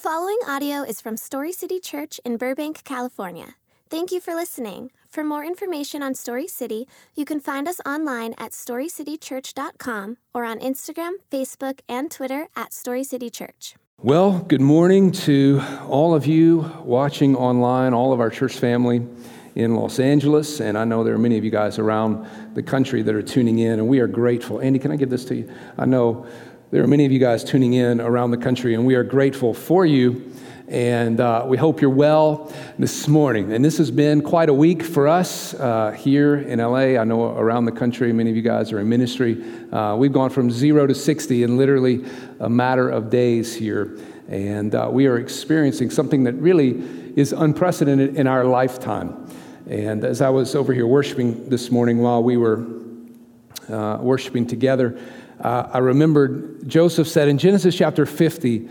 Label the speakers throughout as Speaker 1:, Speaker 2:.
Speaker 1: following audio is from Story City Church in Burbank, California. Thank you for listening. For more information on Story City, you can find us online at storycitychurch.com or on Instagram, Facebook, and Twitter at Story City Church.
Speaker 2: Well, good morning to all of you watching online, all of our church family in Los Angeles, and I know there are many of you guys around the country that are tuning in, and we are grateful. Andy, can I give this to you? I know there are many of you guys tuning in around the country, and we are grateful for you. And uh, we hope you're well this morning. And this has been quite a week for us uh, here in LA. I know around the country, many of you guys are in ministry. Uh, we've gone from zero to 60 in literally a matter of days here. And uh, we are experiencing something that really is unprecedented in our lifetime. And as I was over here worshiping this morning while we were uh, worshiping together, uh, I remembered Joseph said in Genesis chapter 50,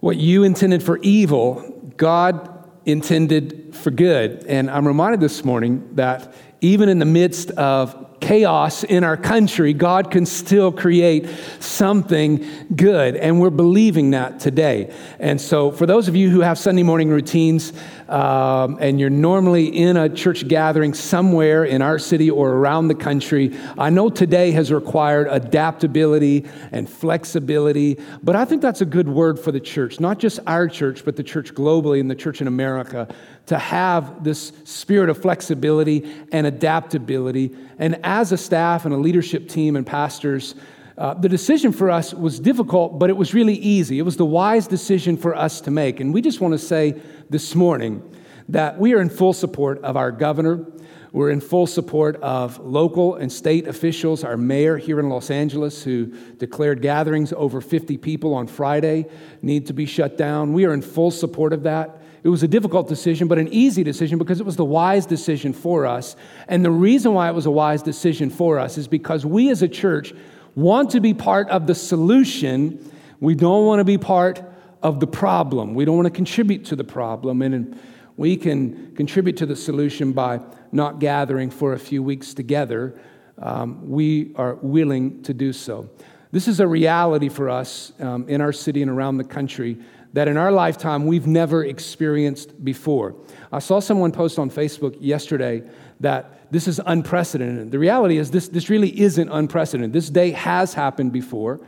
Speaker 2: what you intended for evil, God intended for good. And I'm reminded this morning that even in the midst of chaos in our country, God can still create something good. And we're believing that today. And so, for those of you who have Sunday morning routines um, and you're normally in a church gathering somewhere in our city or around the country, I know today has required adaptability and flexibility. But I think that's a good word for the church, not just our church, but the church globally and the church in America to have this spirit of flexibility and adaptability. And as a staff and a leadership team and pastors, uh, the decision for us was difficult, but it was really easy. It was the wise decision for us to make. And we just want to say this morning that we are in full support of our governor. We're in full support of local and state officials, our mayor here in Los Angeles, who declared gatherings over 50 people on Friday need to be shut down. We are in full support of that. It was a difficult decision, but an easy decision because it was the wise decision for us. And the reason why it was a wise decision for us is because we as a church want to be part of the solution. We don't want to be part of the problem. We don't want to contribute to the problem. And we can contribute to the solution by not gathering for a few weeks together. Um, we are willing to do so. This is a reality for us um, in our city and around the country that in our lifetime we've never experienced before. I saw someone post on Facebook yesterday that this is unprecedented. The reality is, this, this really isn't unprecedented. This day has happened before.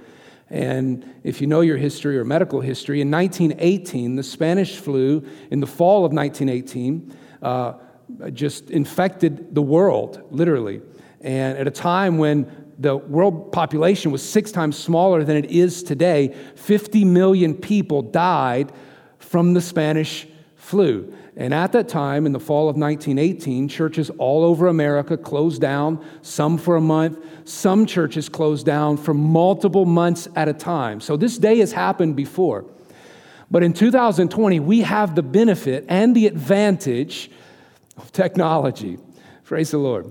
Speaker 2: And if you know your history or medical history, in 1918, the Spanish flu, in the fall of 1918, uh, just infected the world, literally. And at a time when the world population was six times smaller than it is today. 50 million people died from the Spanish flu. And at that time, in the fall of 1918, churches all over America closed down, some for a month, some churches closed down for multiple months at a time. So this day has happened before. But in 2020, we have the benefit and the advantage of technology. Praise the Lord.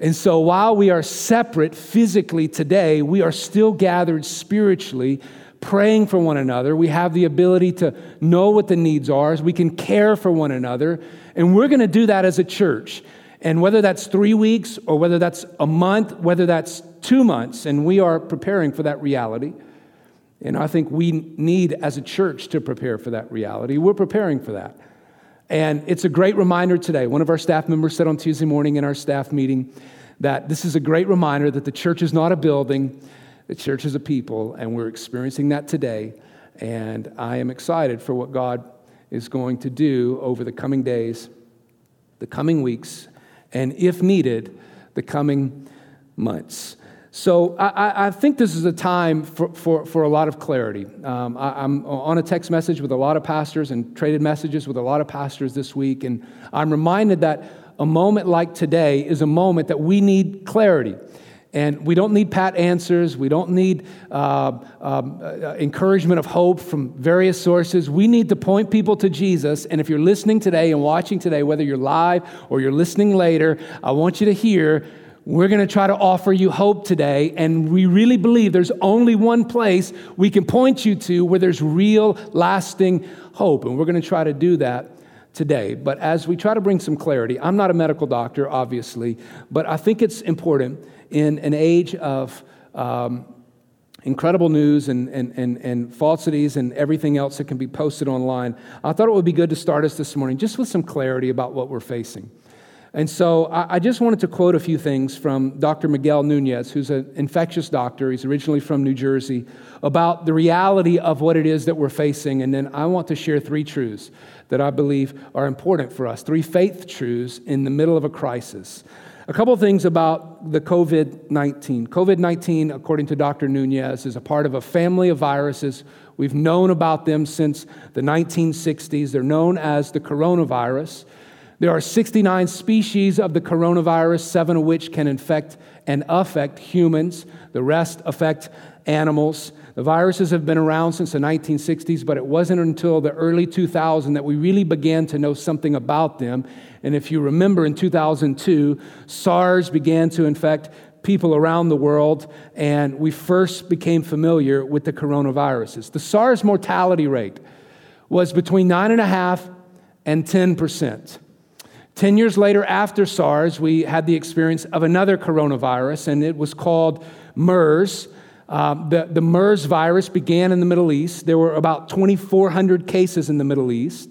Speaker 2: And so while we are separate physically today, we are still gathered spiritually, praying for one another. We have the ability to know what the needs are, we can care for one another. And we're going to do that as a church. And whether that's three weeks or whether that's a month, whether that's two months, and we are preparing for that reality. And I think we need, as a church, to prepare for that reality. We're preparing for that. And it's a great reminder today. One of our staff members said on Tuesday morning in our staff meeting that this is a great reminder that the church is not a building, the church is a people, and we're experiencing that today. And I am excited for what God is going to do over the coming days, the coming weeks, and if needed, the coming months. So I, I, think this is a time for, for, for a lot of clarity. Um, I, am on a text message with a lot of pastors and traded messages with a lot of pastors this week, and I'm reminded that a moment like today is a moment that we need clarity. And we don't need pat answers. We don't need uh, um, uh, encouragement of hope from various sources. We need to point people to Jesus. And if you're listening today and watching today, whether you're live or you're listening later, I want you to hear we're going to try to offer you hope today, and we really believe there's only one place we can point you to where there's real, lasting hope. And we're going to try to do that today. But as we try to bring some clarity, I'm not a medical doctor, obviously, but I think it's important in an age of um, incredible news and, and, and, and falsities and everything else that can be posted online, I thought it would be good to start us this morning just with some clarity about what we're facing. And so I, just wanted to quote a few things from Dr. Miguel Nunez, who's an infectious doctor. He's originally from New Jersey, about the reality of what it is that we're facing. And then I want to share three truths that I believe are important for us three faith truths in the middle of a crisis. A couple things about the COVID 19. COVID 19, according to Dr. Nunez, is a part of a family of viruses. We've known about them since the 1960s. They're known as the coronavirus. There are 69 species of the coronavirus, seven of which can infect and affect humans. The rest affect animals. The viruses have been around since the 1960s, but it wasn't until the early 2000s that we really began to know something about them. And if you remember in 2002, SARS began to infect people around the world, and we first became familiar with the coronaviruses. The SARS mortality rate was between 9.5 and 10 percent. 10 years later, after SARS, we had the experience of another coronavirus, and it was called MERS. Uh, the, the MERS virus began in the Middle East. There were about 2,400 cases in the Middle East,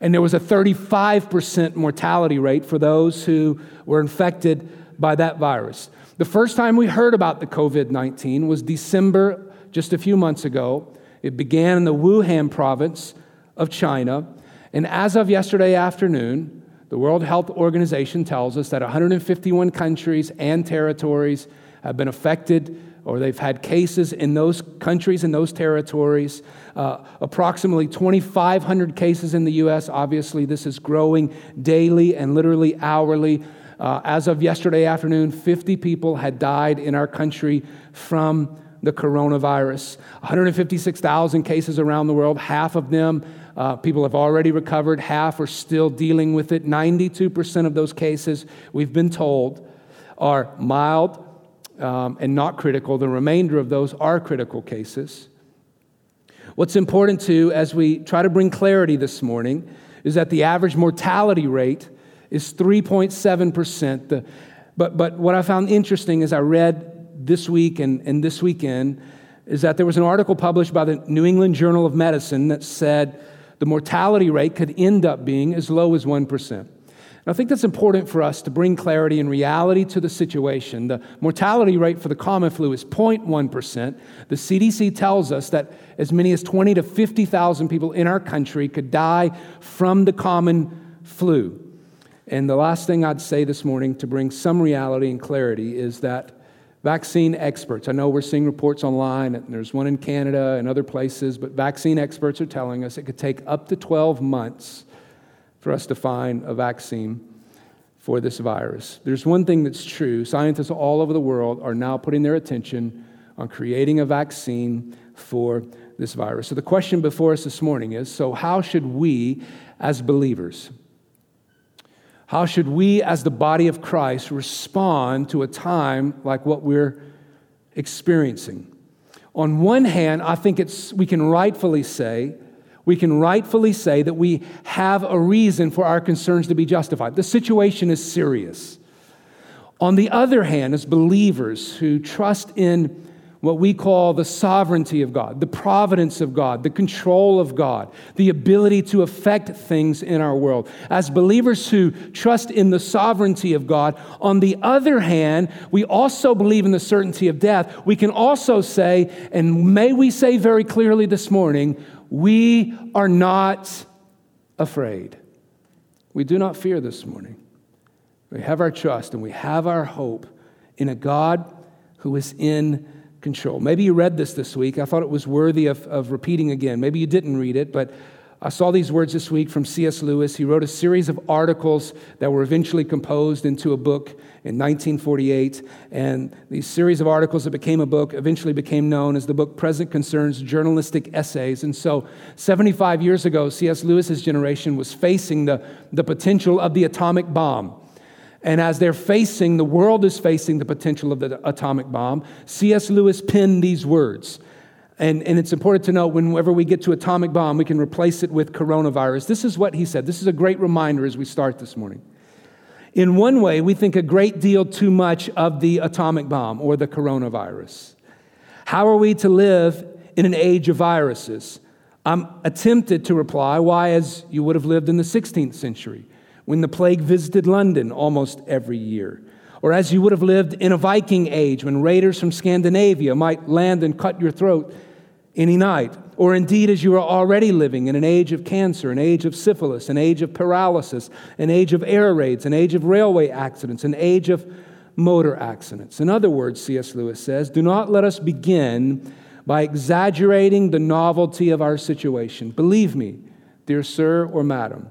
Speaker 2: and there was a 35% mortality rate for those who were infected by that virus. The first time we heard about the COVID 19 was December, just a few months ago. It began in the Wuhan province of China, and as of yesterday afternoon, the World Health Organization tells us that 151 countries and territories have been affected or they've had cases in those countries and those territories. Uh, approximately 2,500 cases in the U.S. Obviously, this is growing daily and literally hourly. Uh, as of yesterday afternoon, 50 people had died in our country from the coronavirus. 156,000 cases around the world, half of them uh, people have already recovered, half are still dealing with it. 92% of those cases, we've been told, are mild um, and not critical. The remainder of those are critical cases. What's important too, as we try to bring clarity this morning, is that the average mortality rate is 3.7%. The, but, but what I found interesting as I read this week and, and this weekend is that there was an article published by the New England Journal of Medicine that said the mortality rate could end up being as low as 1%. And I think that's important for us to bring clarity and reality to the situation. The mortality rate for the common flu is 0.1%. The CDC tells us that as many as 20 to 50,000 people in our country could die from the common flu. And the last thing I'd say this morning to bring some reality and clarity is that Vaccine experts, I know we're seeing reports online, and there's one in Canada and other places, but vaccine experts are telling us it could take up to 12 months for us to find a vaccine for this virus. There's one thing that's true scientists all over the world are now putting their attention on creating a vaccine for this virus. So the question before us this morning is so, how should we as believers, how should we, as the body of Christ, respond to a time like what we're experiencing? On one hand, I think it's, we can rightfully say, we can rightfully say that we have a reason for our concerns to be justified. The situation is serious. On the other hand, as believers who trust in what we call the sovereignty of God, the providence of God, the control of God, the ability to affect things in our world. As believers who trust in the sovereignty of God, on the other hand, we also believe in the certainty of death. We can also say, and may we say very clearly this morning, we are not afraid. We do not fear this morning. We have our trust and we have our hope in a God who is in control. Maybe you read this this week. I thought it was worthy of, of repeating again. Maybe you didn't read it, but I saw these words this week from C.S. Lewis. He wrote a series of articles that were eventually composed into a book in 1948. And these series of articles that became a book eventually became known as the book Present Concerns Journalistic Essays. And so, 75 years ago, C.S. Lewis's generation was facing the, the potential of the atomic bomb. And as they're facing, the world is facing the potential of the atomic bomb, C.S. Lewis penned these words. And, and it's important to note whenever we get to atomic bomb, we can replace it with coronavirus. This is what he said. This is a great reminder as we start this morning. In one way, we think a great deal too much of the atomic bomb or the coronavirus. How are we to live in an age of viruses? I'm tempted to reply, why, as you would have lived in the 16th century, when the plague visited London almost every year. Or as you would have lived in a Viking age, when raiders from Scandinavia might land and cut your throat any night. Or indeed, as you are already living in an age of cancer, an age of syphilis, an age of paralysis, an age of air raids, an age of railway accidents, an age of motor accidents. In other words, C.S. Lewis says, do not let us begin by exaggerating the novelty of our situation. Believe me, dear sir or madam,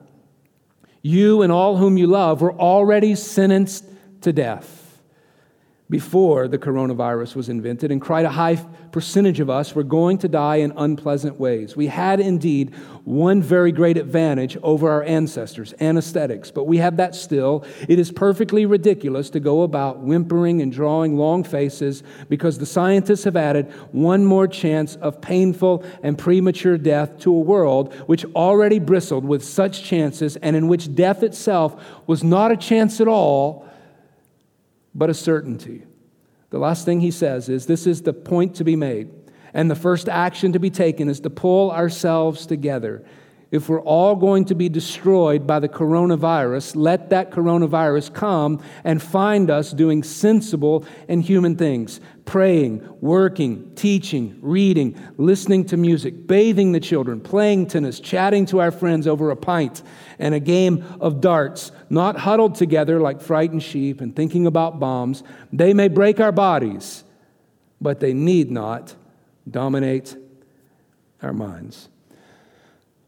Speaker 2: you and all whom you love were already sentenced to death before the coronavirus was invented, and quite a high percentage of us were going to die in unpleasant ways. We had indeed one very great advantage over our ancestors anesthetics, but we have that still. It is perfectly ridiculous to go about whimpering and drawing long faces because the scientists have added one more chance of painful and premature death to a world which already bristled with such chances and in which death itself was not a chance at all but a certainty. The last thing he says is this is the point to be made. And the first action to be taken is to pull ourselves together. If we're all going to be destroyed by the coronavirus, let that coronavirus come and find us doing sensible and human things praying, working, teaching, reading, listening to music, bathing the children, playing tennis, chatting to our friends over a pint and a game of darts, not huddled together like frightened sheep and thinking about bombs. They may break our bodies, but they need not dominate our minds.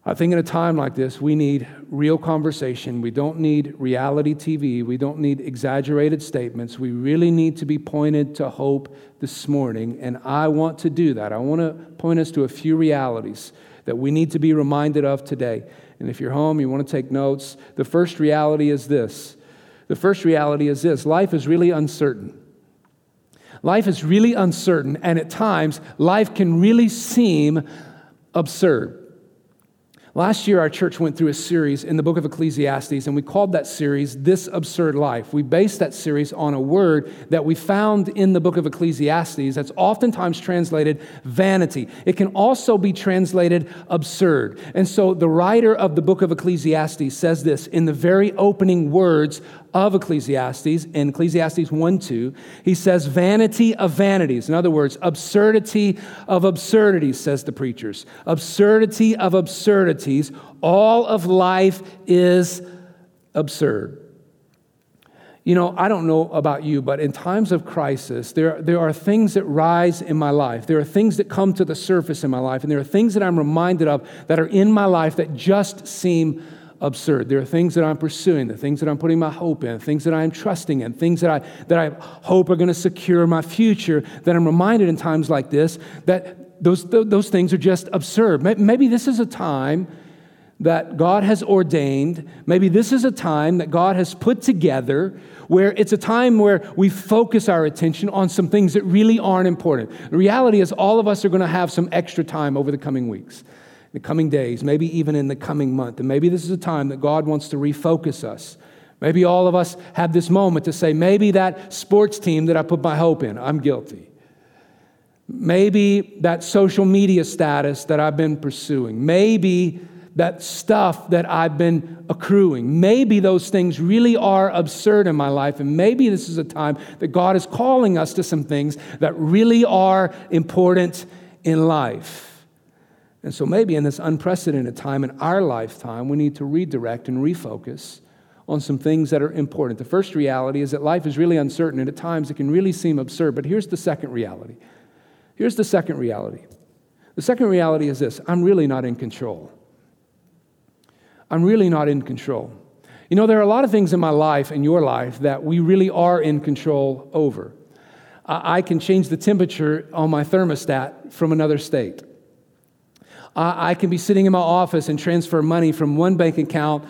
Speaker 2: I think in a time like this, we need real conversation. We don't need reality TV. We don't need exaggerated statements. We really need to be pointed to hope this morning. And I want to do that. I want to point us to a few realities that we need to be reminded of today. And if you're home, you want to take notes. The first reality is this the first reality is this life is really uncertain. Life is really uncertain, and at times, life can really seem absurd. Last year, our church went through a series in the book of Ecclesiastes, and we called that series This Absurd Life. We based that series on a word that we found in the book of Ecclesiastes that's oftentimes translated vanity. It can also be translated absurd. And so the writer of the book of Ecclesiastes says this in the very opening words of Ecclesiastes, in Ecclesiastes 1 2, he says, Vanity of vanities. In other words, absurdity of absurdities, says the preachers. Absurdity of absurdities. All of life is absurd. You know, I don't know about you, but in times of crisis, there, there are things that rise in my life. There are things that come to the surface in my life, and there are things that I'm reminded of that are in my life that just seem absurd. There are things that I'm pursuing, the things that I'm putting my hope in, things that I'm trusting in, things that I, that I hope are going to secure my future, that I'm reminded in times like this that those, those things are just absurd. Maybe this is a time that God has ordained. Maybe this is a time that God has put together where it's a time where we focus our attention on some things that really aren't important. The reality is, all of us are going to have some extra time over the coming weeks the coming days, maybe even in the coming month. And maybe this is a time that God wants to refocus us. Maybe all of us have this moment to say, maybe that sports team that I put my hope in, I'm guilty. Maybe that social media status that I've been pursuing. Maybe that stuff that I've been accruing. Maybe those things really are absurd in my life, and maybe this is a time that God is calling us to some things that really are important in life. And so maybe in this unprecedented time in our lifetime, we need to redirect and refocus on some things that are important. The first reality is that life is really uncertain, and at times it can really seem absurd. But here's the second reality. Here's the second reality. The second reality is this I'm really not in control. I'm really not in control. You know, there are a lot of things in my life, in your life, that we really are in control over. I can change the temperature on my thermostat from another state. I can be sitting in my office and transfer money from one bank account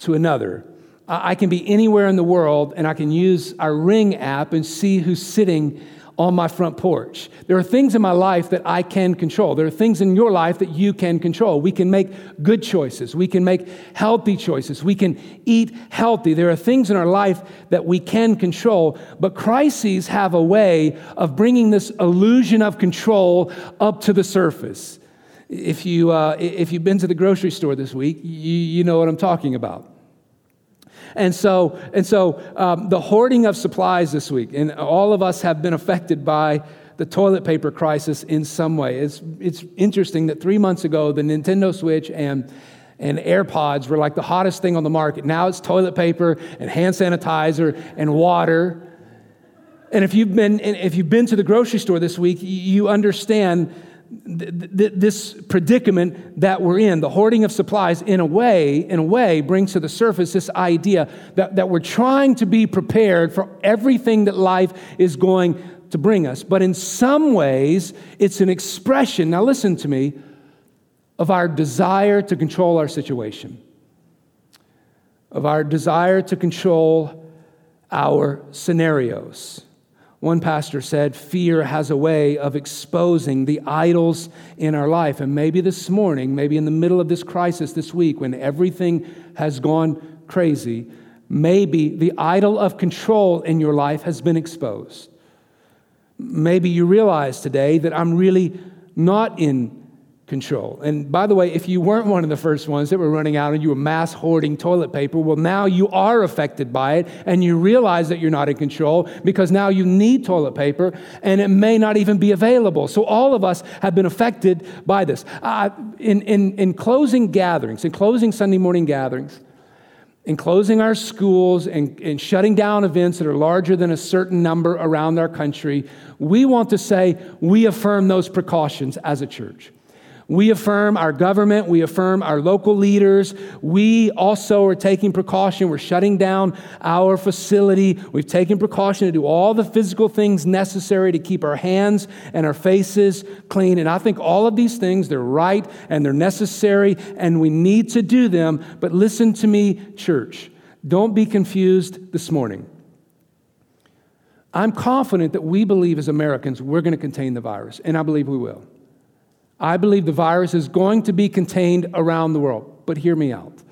Speaker 2: to another. I can be anywhere in the world and I can use our Ring app and see who's sitting on my front porch. There are things in my life that I can control. There are things in your life that you can control. We can make good choices. We can make healthy choices. We can eat healthy. There are things in our life that we can control, but crises have a way of bringing this illusion of control up to the surface. If, you, uh, if you've been to the grocery store this week, you, you know what I'm talking about. And so, and so um, the hoarding of supplies this week, and all of us have been affected by the toilet paper crisis in some way. It's, it's interesting that three months ago, the Nintendo Switch and and AirPods were like the hottest thing on the market. Now it's toilet paper and hand sanitizer and water. And if you've been, if you've been to the grocery store this week, you understand this predicament that we're in, the hoarding of supplies, in a way, in a way, brings to the surface this idea that, that we're trying to be prepared for everything that life is going to bring us. But in some ways, it's an expression, now listen to me, of our desire to control our situation, of our desire to control our scenarios. One pastor said, Fear has a way of exposing the idols in our life. And maybe this morning, maybe in the middle of this crisis this week, when everything has gone crazy, maybe the idol of control in your life has been exposed. Maybe you realize today that I'm really not in control. And by the way, if you weren't one of the first ones that were running out and you were mass hoarding toilet paper, well, now you are affected by it and you realize that you're not in control because now you need toilet paper and it may not even be available. So all of us have been affected by this. Uh, in, in, in closing gatherings, in closing Sunday morning gatherings, in closing our schools and, and, shutting down events that are larger than a certain number around our country, we want to say we affirm those precautions as a church. We affirm our government. We affirm our local leaders. We also are taking precaution. We're shutting down our facility. We've taken precaution to do all the physical things necessary to keep our hands and our faces clean. And I think all of these things, they're right and they're necessary and we need to do them. But listen to me, church. Don't be confused this morning. I'm confident that we believe as Americans we're going to contain the virus, and I believe we will. I believe the virus is going to be contained around the world. But hear me out.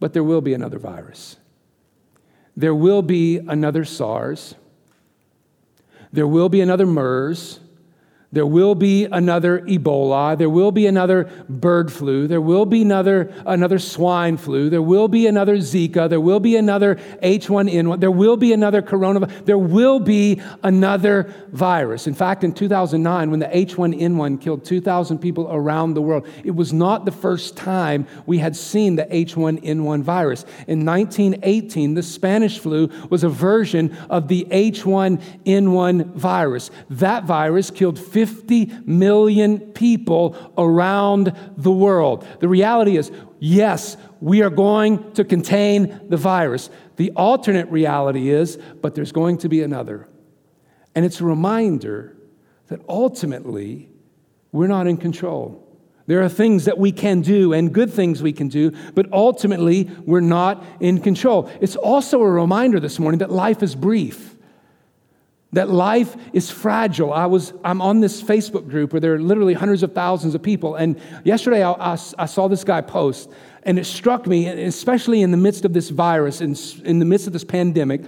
Speaker 2: But there will be another virus. There will be another SARS. There will be another MERS. There will be another Ebola. There will be another bird flu. There will be another, another swine flu. There will be another Zika. There will be another H1N1. There will be another coronavirus. There will be another virus. In fact, in 2009, when the H1N1 killed 2,000 people around the world, it was not the first time we had seen the H1N1 virus. In 1918, the Spanish flu was a version of the H1N1 virus. That virus killed 50 million people around the world. The reality is, yes, we are going to contain the virus. The alternate reality is, but there's going to be another. And it's a reminder that ultimately, we're not in control. There are things that we can do and good things we can do, but ultimately, we're not in control. It's also a reminder this morning that life is brief that life is fragile. I was, I'm on this Facebook group where there are literally hundreds of thousands of people. And yesterday I, I, I saw this guy post, and it struck me, especially in the midst of this virus, in, in the midst of this pandemic,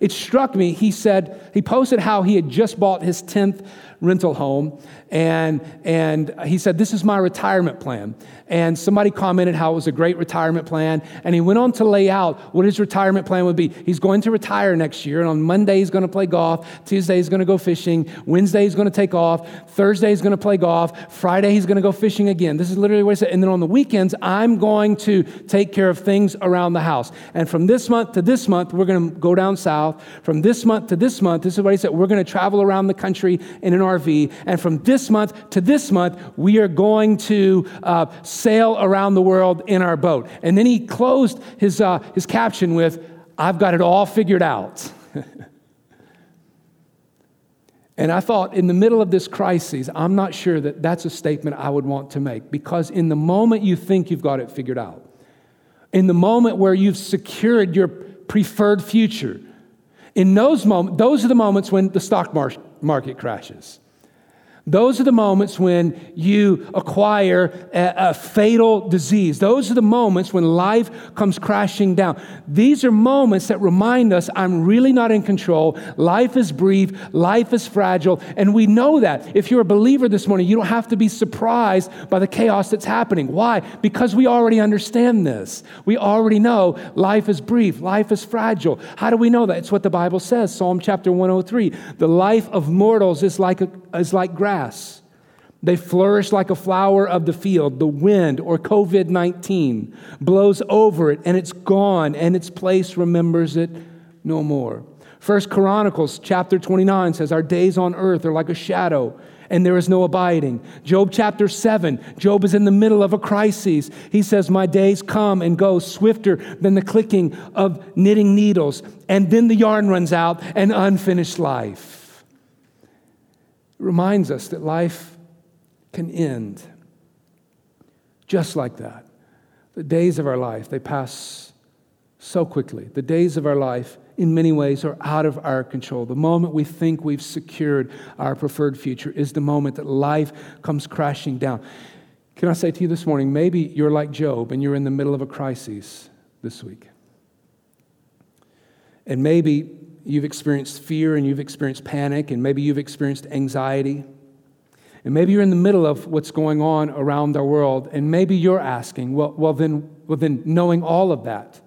Speaker 2: it struck me. He said, he posted how he had just bought his 10th rental home, and, and he said, This is my retirement plan. And somebody commented how it was a great retirement plan. And he went on to lay out what his retirement plan would be. He's going to retire next year. And on Monday, he's going to play golf. Tuesday, he's going to go fishing. Wednesday, he's going to take off. Thursday, he's going to play golf. Friday, he's going to go fishing again. This is literally what he said. And then on the weekends, I'm going to take care of things around the house. And from this month to this month, we're going to go down south. From this month to this month, this is what he said. We're going to travel around the country in an RV. And from this month to this month, we are going to uh, sail around the world in our boat. And then he closed his, uh, his caption with, I've got it all figured out. and I thought, in the middle of this crisis, I'm not sure that that's a statement I would want to make because in the moment you think you've got it figured out, in the moment where you've secured your preferred future, in those moments, those are the moments when the stock market market crashes. Those are the moments when you acquire a, a, fatal disease. Those are the moments when life comes crashing down. These are moments that remind us I'm really not in control. Life is brief, life is fragile, and we know that. If you're a believer this morning, you don't have to be surprised by the chaos that's happening. Why? Because we already understand this. We already know life is brief, life is fragile. How do we know that? It's what the Bible says, Psalm chapter 103. The life of mortals is like, a, is like grass grass. They flourish like a flower of the field. The wind or COVID 19 blows over it and it's gone, and its place remembers it no more. First Chronicles chapter 29 says, Our days on earth are like a shadow and there is no abiding. Job chapter 7, Job is in the middle of a crisis. He says, My days come and go swifter than the clicking of knitting needles. And then the yarn runs out and unfinished life. Reminds us that life can end just like that. The days of our life, they pass so quickly. The days of our life, in many ways, are out of our control. The moment we think we've secured our preferred future is the moment that life comes crashing down. Can I say to you this morning, maybe you're like Job and you're in the middle of a crisis this week. And maybe you've experienced fear and you've experienced panic, and maybe you've experienced anxiety. And maybe you're in the middle of what's going on around our world, and maybe you're asking, well, well, then, well, then knowing all of that,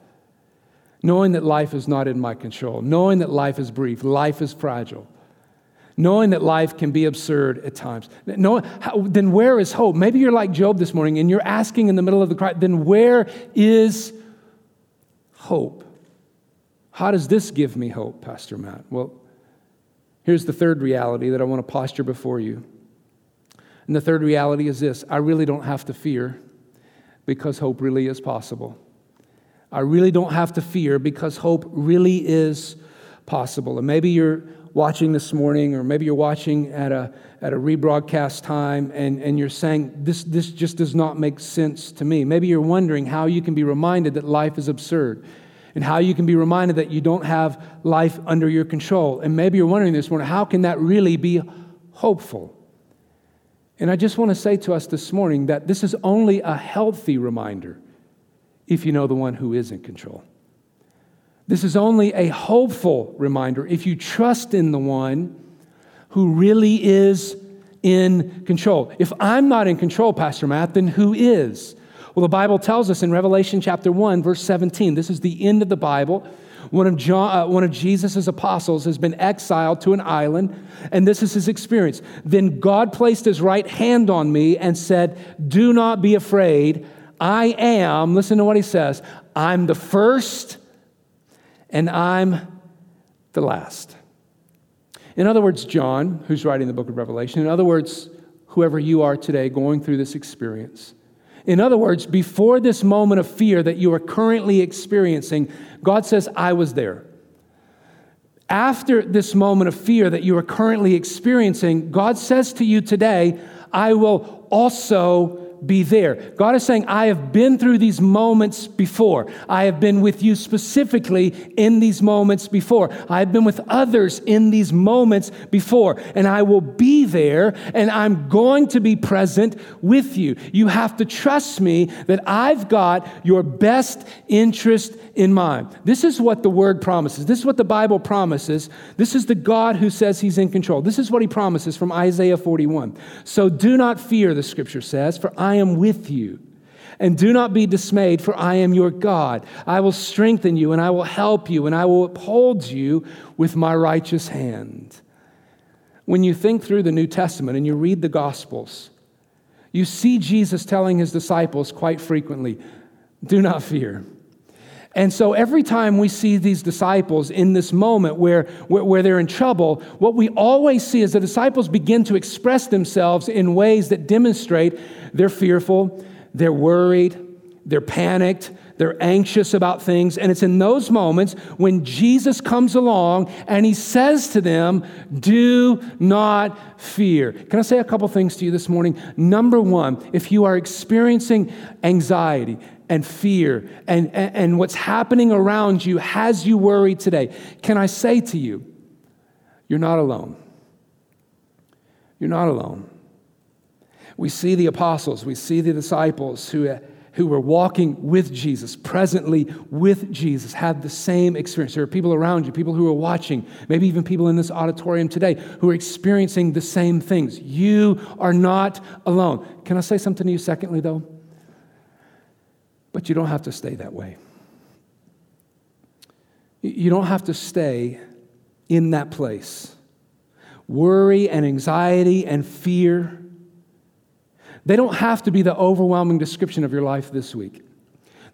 Speaker 2: knowing that life is not in my control, knowing that life is brief, life is fragile, knowing that life can be absurd at times, knowing, how, then where is hope? Maybe you're like Job this morning and you're asking in the middle of the cry, then where is hope? How does this give me hope, Pastor Matt? Well, here's the third reality that I want to posture before you. And the third reality is this I really don't have to fear because hope really is possible. I really don't have to fear because hope really is possible. And maybe you're watching this morning, or maybe you're watching at a, at a rebroadcast time, and, and you're saying, this, this just does not make sense to me. Maybe you're wondering how you can be reminded that life is absurd and how you can be reminded that you don't have life under your control. And maybe you're wondering this morning, how can that really be hopeful? And I just want to say to us this morning that this is only a healthy reminder if you know the one who is in control. This is only a hopeful reminder if you trust in the one who really is in control. If I'm not in control, Pastor Matt, then who is? Well, the Bible tells us in Revelation chapter 1, verse 17, this is the end of the Bible. One of, John, uh, one of Jesus' apostles has been exiled to an island, and this is his experience. Then God placed his right hand on me and said, Do not be afraid. I am, listen to what he says, I'm the first and I'm the last. In other words, John, who's writing the book of Revelation, in other words, whoever you are today going through this experience, in other words, before this moment of fear that you are currently experiencing, God says, I was there. After this moment of fear that you are currently experiencing, God says to you today, I will also be there. God is saying, I have been through these moments before. I have been with you specifically in these moments before. I have been with others in these moments before. And I will be there and I'm going to be present with you. You have to trust me that I've got your best interest in mind. This is what the word promises. This is what the Bible promises. This is the God who says he's in control. This is what he promises from Isaiah 41. So do not fear, the scripture says, for I am with you. And do not be dismayed, for I am your God. I will strengthen you, and I will help you, and I will uphold you with my righteous hand. When you think through the New Testament and you read the Gospels, you see Jesus telling his disciples quite frequently, Do not fear. And so every time we see these disciples in this moment where, where, where, they're in trouble, what we always see is the disciples begin to express themselves in ways that demonstrate they're fearful, they're worried, they're panicked, they're anxious about things. And it's in those moments when Jesus comes along and he says to them, Do not fear. Can I say a couple things to you this morning? Number one, if you are experiencing anxiety, and fear and, and, and what's happening around you has you worried today, can I say to you, you're not alone. You're not alone. We see the apostles, we see the disciples who, uh, who were walking with Jesus, presently with Jesus, had the same experience. There are people around you, people who are watching, maybe even people in this auditorium today who are experiencing the same things. You are not alone. Can I say something to you, secondly, though? But you don't have to stay that way. You don't have to stay in that place. Worry and anxiety and fear, they don't have to be the overwhelming description of your life this week.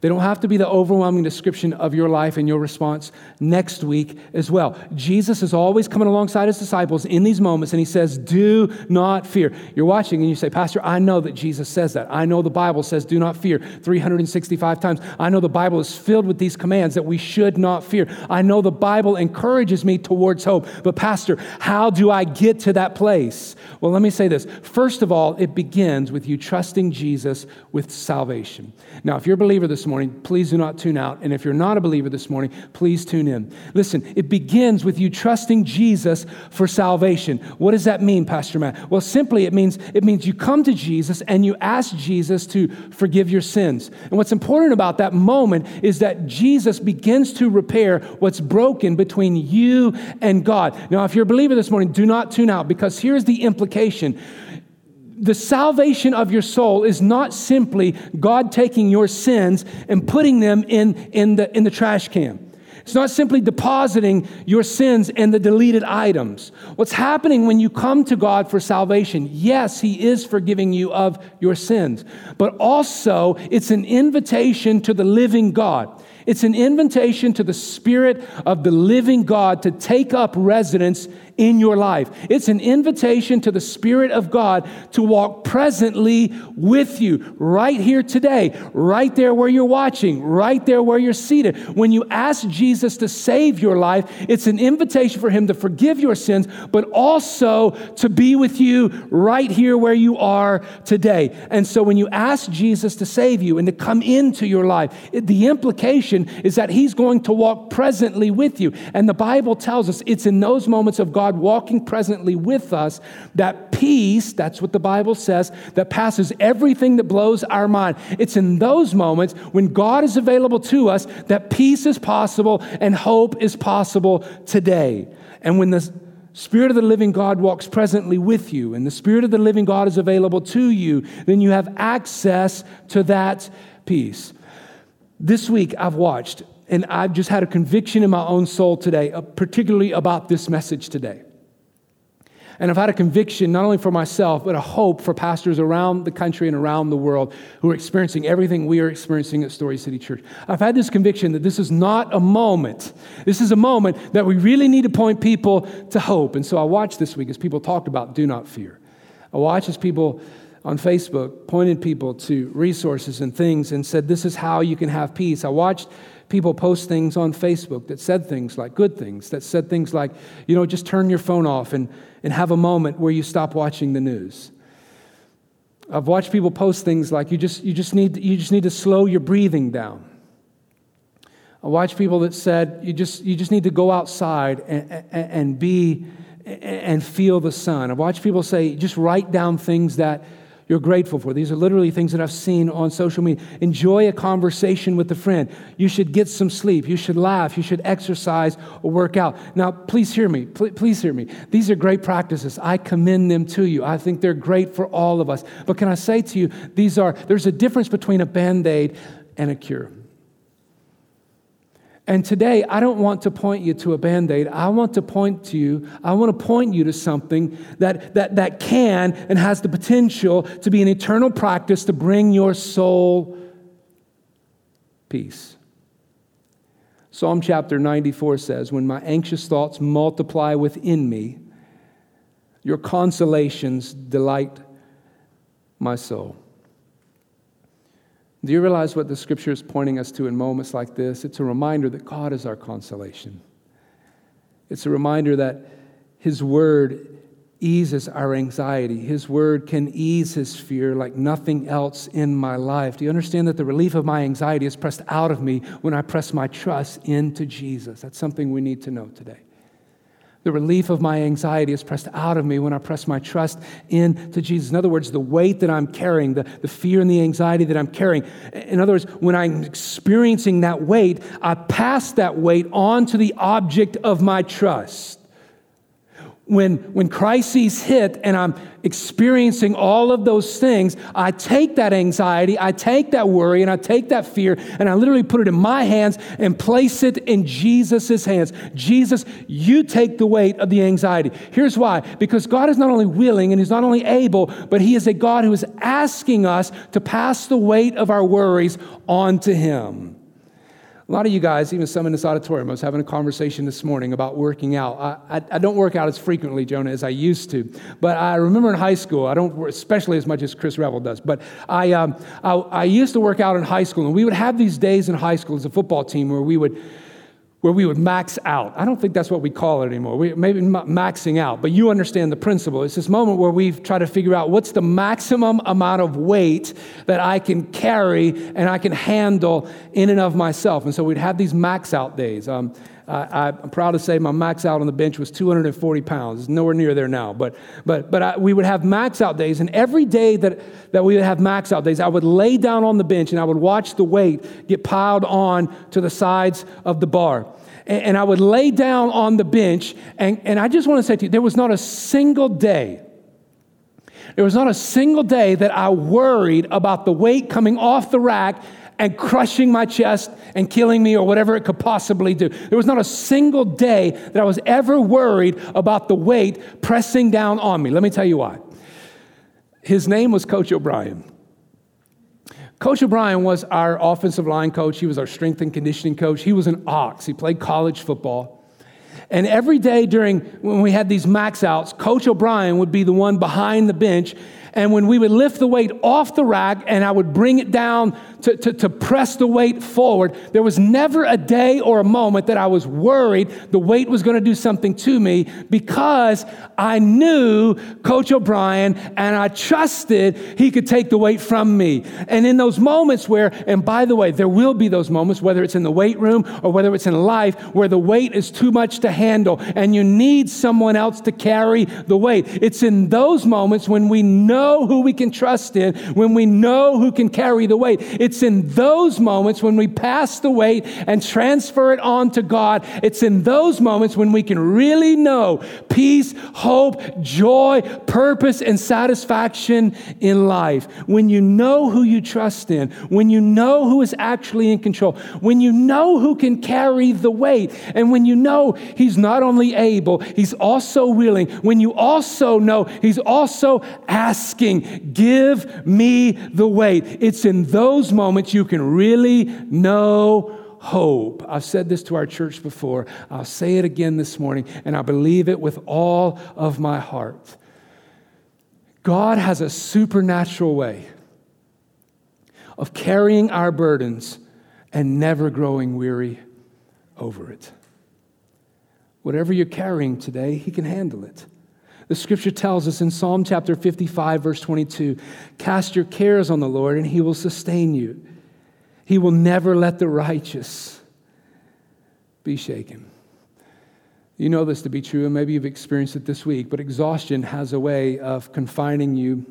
Speaker 2: They don't have to be the overwhelming description of your life and your response next week as well. Jesus is always coming alongside his disciples in these moments and he says, Do not fear. You're watching and you say, Pastor, I know that Jesus says that. I know the Bible says, Do not fear 365 times. I know the Bible is filled with these commands that we should not fear. I know the Bible encourages me towards hope. But, Pastor, how do I get to that place? Well, let me say this. First of all, it begins with you trusting Jesus with salvation. Now, if you're a believer this morning, morning, please do not tune out. And if you're not a believer this morning, please tune in. Listen, it begins with you trusting Jesus for salvation. What does that mean, Pastor Matt? Well, simply it means it means you come to Jesus and you ask Jesus to forgive your sins. And what's important about that moment is that Jesus begins to repair what's broken between you and God. Now, if you're a believer this morning, do not tune out because here's the implication the salvation of your soul is not simply God taking your sins and putting them in, in, the, in the trash can. It's not simply depositing your sins in the deleted items. What's happening when you come to God for salvation? Yes, He is forgiving you of your sins, but also it's an invitation to the living God. It's an invitation to the Spirit of the living God to take up residence in your life. It's an invitation to the Spirit of God to walk presently with you right here today, right there where you're watching, right there where you're seated. When you ask Jesus to save your life, it's an invitation for Him to forgive your sins, but also to be with you right here where you are today. And so when you ask Jesus to save you and to come into your life, it, the implication is that He's going to walk presently with you. And the Bible tells us it's in those moments of God God walking presently with us, that peace, that's what the Bible says, that passes everything that blows our mind. It's in those moments when God is available to us that peace is possible and hope is possible today. And when the Spirit of the living God walks presently with you, and the Spirit of the living God is available to you, then you have access to that peace. This week, I've watched and I've just had a conviction in my own soul today, uh, particularly about this message today. And I've had a conviction not only for myself, but a hope for pastors around the country and around the world who are experiencing everything we are experiencing at Story City Church. I've had this conviction that this is not a moment. This is a moment that we really need to point people to hope. And so I watched this week as people talked about do not fear. I watched as people on Facebook pointed people to resources and things and said, This is how you can have peace. I watched people post things on Facebook that said things like good things, that said things like, you know, just turn your phone off and, and have a moment where you stop watching the news. I've watched people post things like you just, you just, need, you just need to slow your breathing down. I watched people that said you just, you just need to go outside and, and, and be and feel the sun. I've watched people say just write down things that you're grateful for. These are literally things that I've seen on social media. Enjoy a conversation with a friend. You should get some sleep. You should laugh. You should exercise or work out. Now, please hear me. Please hear me. These are great practices. I commend them to you. I think they're great for all of us. But can I say to you, these are, there's a difference between a band aid and a cure. And today, I don't want to point you to a band aid. I want to point to you, I want to point you to something that, that, that can and has the potential to be an eternal practice to bring your soul peace. Psalm chapter 94 says, When my anxious thoughts multiply within me, your consolations delight my soul. Do you realize what the scripture is pointing us to in moments like this? It's a reminder that God is our consolation. It's a reminder that His word eases our anxiety. His word can ease His fear like nothing else in my life. Do you understand that the relief of my anxiety is pressed out of me when I press my trust into Jesus? That's something we need to know today. The relief of my anxiety is pressed out of me when I press my trust into Jesus. In other words, the weight that I'm carrying, the, the fear and the anxiety that I'm carrying. In other words, when I'm experiencing that weight, I pass that weight on to the object of my trust when, when crises hit and I'm experiencing all of those things, I take that anxiety, I take that worry, and I take that fear, and I literally put it in my hands and place it in Jesus' hands. Jesus, you take the weight of the anxiety. Here's why because God is not only willing and He's not only able, but He is a God who is asking us to pass the weight of our worries on to Him. A lot of you guys, even some in this auditorium, I was having a conversation this morning about working out. I, I, I, don't work out as frequently, Jonah, as I used to. But I remember in high school, I don't, especially as much as Chris Revel does, but I, um, I, I used to work out in high school, and we would have these days in high school as a football team where we would where we would max out. I don't think that's what we call it anymore. We, maybe maxing out, but you understand the principle. It's this moment where we try to figure out what's the maximum amount of weight that I can carry and I can handle in and of myself. And so we'd have these max out days. Um, I, am proud to say my max out on the bench was 240 pounds. It's nowhere near there now. But, but, but I, we would have max out days, and every day that, that we would have max out days, I would lay down on the bench and I would watch the weight get piled on to the sides of the bar and I would lay down on the bench. And, and I just want to say to you, there was not a single day, there was not a single day that I worried about the weight coming off the rack and crushing my chest and killing me or whatever it could possibly do. There was not a single day that I was ever worried about the weight pressing down on me. Let me tell you why. His name was Coach O'Brien. Coach O'Brien was our offensive line coach. He was our strength and conditioning coach. He was an ox. He played college football. And every day during when we had these max outs, Coach O'Brien would be the one behind the bench. And when we would lift the weight off the rack and I would bring it down to, to, to press the weight forward. There was never a day or a moment that I was worried the weight was going to do something to me because I knew Coach O'Brien and I trusted he could take the weight from me. And in those moments where, and by the way, there will be those moments, whether it's in the weight room or whether it's in life, where the weight is too much to handle and you need someone else to carry the weight. It's in those moments when we know who we can trust in, when we know who can carry the weight. It's it's in those moments when we pass the weight and transfer it on to God. It's in those moments when we can really know peace, hope, joy, purpose, and satisfaction in life. When you know who you trust in, when you know who is actually in control, when you know who can carry the weight, and when you know He's not only able, He's also willing, when you also know He's also asking, Give me the weight. It's in those moments you can really know hope. I've said this to our church before. I'll say it again this morning, and I believe it with all of my heart. God has a supernatural way of carrying our burdens and never growing weary over it. Whatever you're carrying today, He can handle it. The scripture tells us in Psalm chapter 55, verse 22 Cast your cares on the Lord, and he will sustain you. He will never let the righteous be shaken. You know this to be true, and maybe you've experienced it this week, but exhaustion has a way of confining you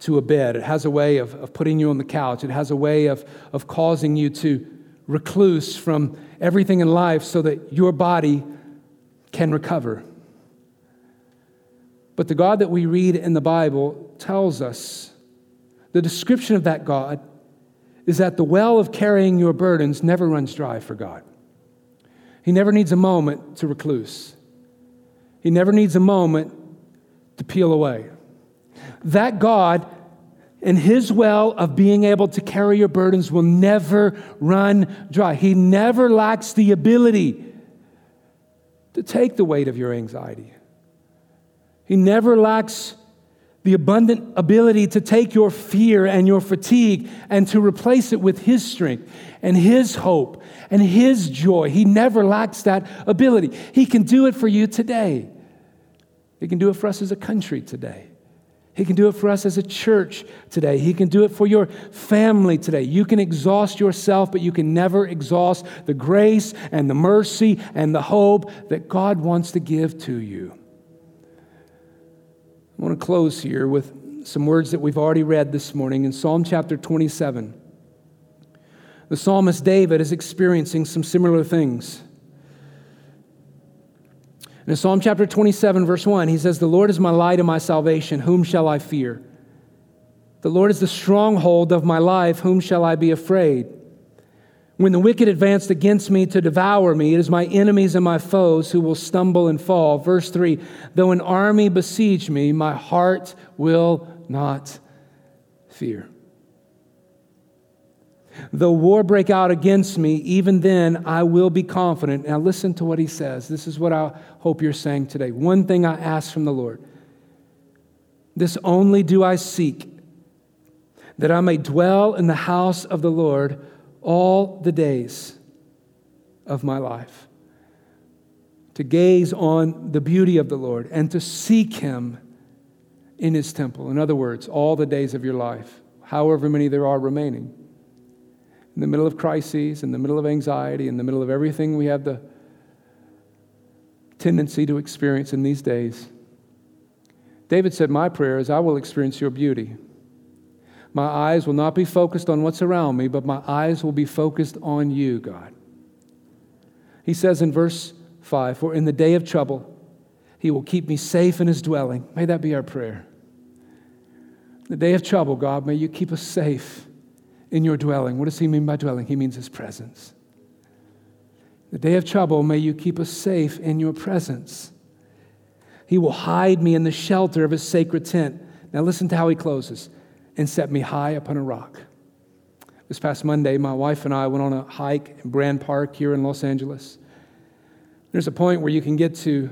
Speaker 2: to a bed. It has a way of, of putting you on the couch. It has a way of, of causing you to recluse from everything in life so that your body can recover. But the God that we read in the Bible tells us the description of that God is that the well of carrying your burdens never runs dry for God. He never needs a moment to recluse, He never needs a moment to peel away. That God and His well of being able to carry your burdens will never run dry. He never lacks the ability to take the weight of your anxiety. He never lacks the abundant ability to take your fear and your fatigue and to replace it with His strength and His hope and His joy. He never lacks that ability. He can do it for you today. He can do it for us as a country today. He can do it for us as a church today. He can do it for your family today. You can exhaust yourself, but you can never exhaust the grace and the mercy and the hope that God wants to give to you. I want to close here with some words that we've already read this morning in Psalm chapter 27. The psalmist David is experiencing some similar things. In Psalm chapter 27, verse 1, he says, The Lord is my light and my salvation. Whom shall I fear? The Lord is the stronghold of my life. Whom shall I be afraid? When the wicked advanced against me to devour me, it is my enemies and my foes who will stumble and fall. Verse 3 Though an army besiege me, my heart will not fear. Though war break out against me, even then I will be confident. Now, listen to what he says. This is what I hope you're saying today. One thing I ask from the Lord this only do I seek, that I may dwell in the house of the Lord all the days of my life. To gaze on the beauty of the Lord and to seek him in his temple. In other words, all the days of your life, however many there are remaining in the middle of crises, in the middle of anxiety, in the middle of everything we have the tendency to experience in these days. David said, My prayer is, I will experience your beauty. My eyes will not be focused on what's around me, but my eyes will be focused on you, God. He says in verse 5 For in the day of trouble, he will keep me safe in his dwelling. May that be our prayer. The day of trouble, God, may you keep us safe in your dwelling. What does he mean by dwelling? He means his presence. The day of trouble, may you keep us safe in your presence. He will hide me in the shelter of his sacred tent. Now, listen to how he closes and set me high upon a rock. This past Monday, my wife and I went on a hike in Brand Park here in Los Angeles. There's a point where you can get to,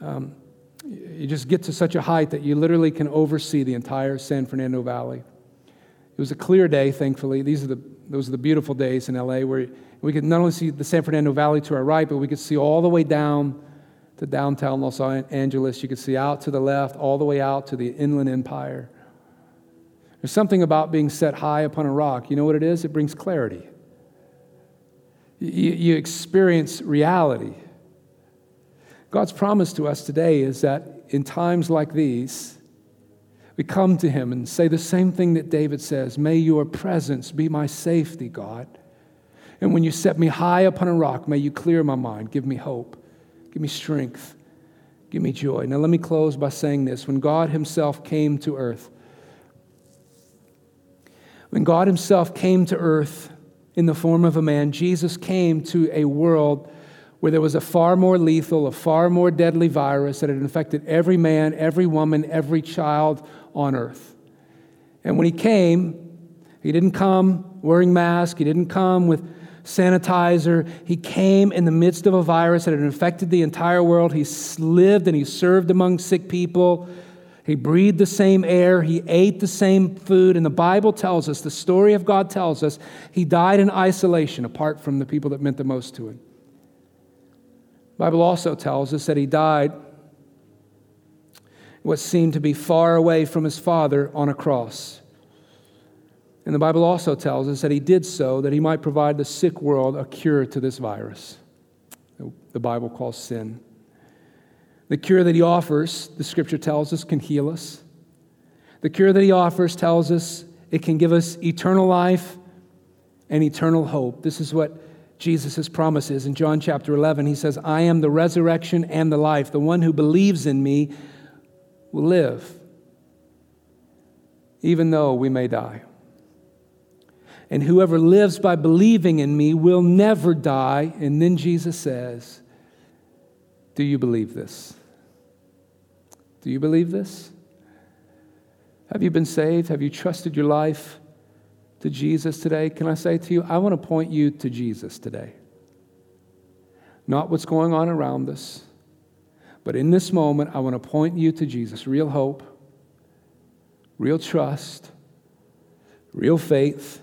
Speaker 2: um, you just get to such a height that you literally can oversee the entire San Fernando Valley. It was a clear day, thankfully. These are the, those are the beautiful days in LA where we could not only see the San Fernando Valley to our right, but we could see all the way down to downtown Los Angeles. You could see out to the left, all the way out to the Inland Empire. There's something about being set high upon a rock. You know what it is? It brings clarity. You, you experience reality. God's promise to us today is that in times like these, we come to him and say the same thing that David says May your presence be my safety, God. And when you set me high upon a rock, may you clear my mind, give me hope, give me strength, give me joy. Now, let me close by saying this. When God Himself came to earth, when God Himself came to earth in the form of a man, Jesus came to a world where there was a far more lethal, a far more deadly virus that had infected every man, every woman, every child on earth. And when he came, he didn't come wearing masks, he didn't come with sanitizer. He came in the midst of a virus that had infected the entire world. He lived and he served among sick people. He breathed the same air. He ate the same food. And the Bible tells us, the story of God tells us, he died in isolation apart from the people that meant the most to him. The Bible also tells us that he died what seemed to be far away from his Father on a cross. And the Bible also tells us that he did so that he might provide the sick world a cure to this virus, the Bible calls sin. The cure that he offers, the scripture tells us, can heal us. The cure that he offers tells us it can give us eternal life and eternal hope. This is what Jesus' promises in John chapter 11. He says, I am the resurrection and the life. The one who believes in me will live, even though we may die. And whoever lives by believing in me will never die. And then Jesus says, Do you believe this? Do you believe this? Have you been saved? Have you trusted your life to Jesus today? Can I say to you, I want to point you to Jesus today. Not what's going on around us, but in this moment, I want to point you to Jesus real hope, real trust, real faith,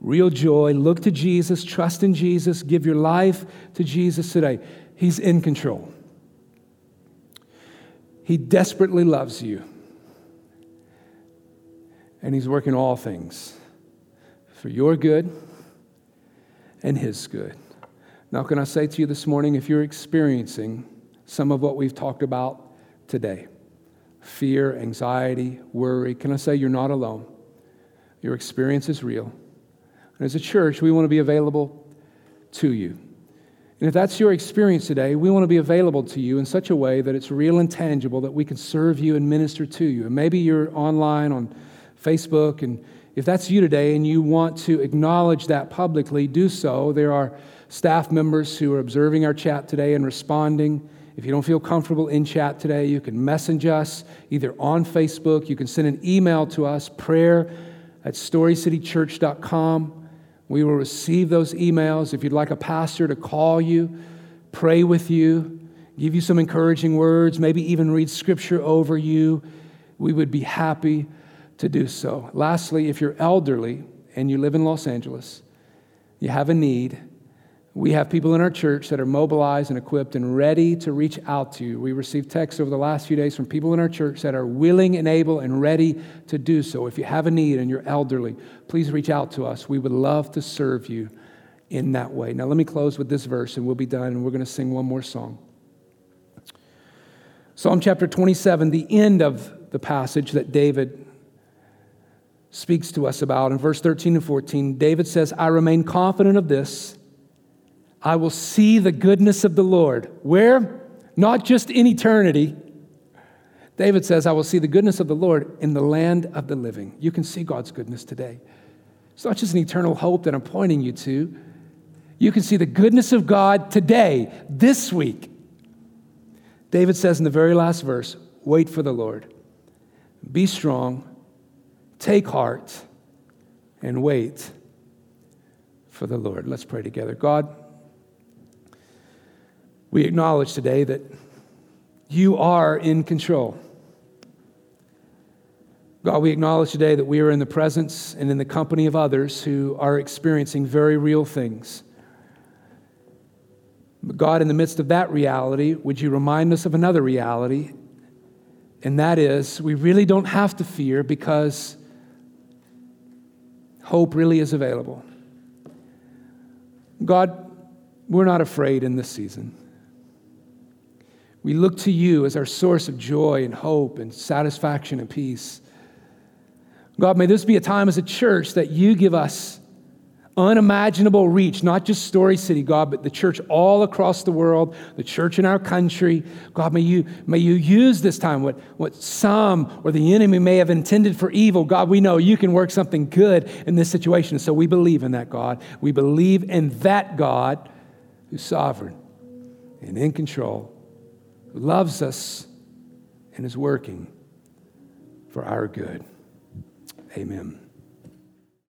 Speaker 2: real joy. Look to Jesus, trust in Jesus, give your life to Jesus today. He's in control. He desperately loves you. And He's working all things for your good and His good. Now, can I say to you this morning, if you're experiencing some of what we've talked about today fear, anxiety, worry can I say you're not alone? Your experience is real. And as a church, we want to be available to you. And if that's your experience today, we want to be available to you in such a way that it's real and tangible that we can serve you and minister to you. And maybe you're online on Facebook, and if that's you today and you want to acknowledge that publicly, do so. There are staff members who are observing our chat today and responding. If you don't feel comfortable in chat today, you can message us either on Facebook, you can send an email to us, prayer at storycitychurch.com. We will receive those emails. If you'd like a pastor to call you, pray with you, give you some encouraging words, maybe even read scripture over you, we would be happy to do so. Lastly, if you're elderly and you live in Los Angeles, you have a need, we have people in our church that are mobilized and equipped and ready to reach out to you. We received texts over the last few days from people in our church that are willing and able and ready to do so. If you have a need and you're elderly, please reach out to us. We would love to serve you in that way. Now, let me close with this verse and we'll be done, and we're going to sing one more song. Psalm chapter 27, the end of the passage that David speaks to us about in verse 13 and 14, David says, I remain confident of this I will see the goodness of the Lord. Where? Not just in eternity. David says, I will see the goodness of the Lord in the land of the living. You can see God's goodness today. It's not just an eternal hope that I'm pointing you to. You can see the goodness of God today, this week. David says in the very last verse, Wait for the Lord. Be strong, take heart, and wait for the Lord. Let's pray together. God, we acknowledge today that you are in control. God, we acknowledge today that we are in the presence and in the company of others who are experiencing very real things. But God, in the midst of that reality, would you remind us of another reality? And that is, we really don't have to fear because hope really is available. God, we're not afraid in this season. We look to you as our source of joy and hope and satisfaction and peace. God, may this be a time as a church that you give us unimaginable reach, not just Story City, God, but the church all across the world, the church in our country. God, may you, may you use this time what, what some or the enemy may have intended for evil. God, we know you can work something good in this situation. So we believe in that, God. We believe in that God who's sovereign and in control who loves us and is working for our good. Amen.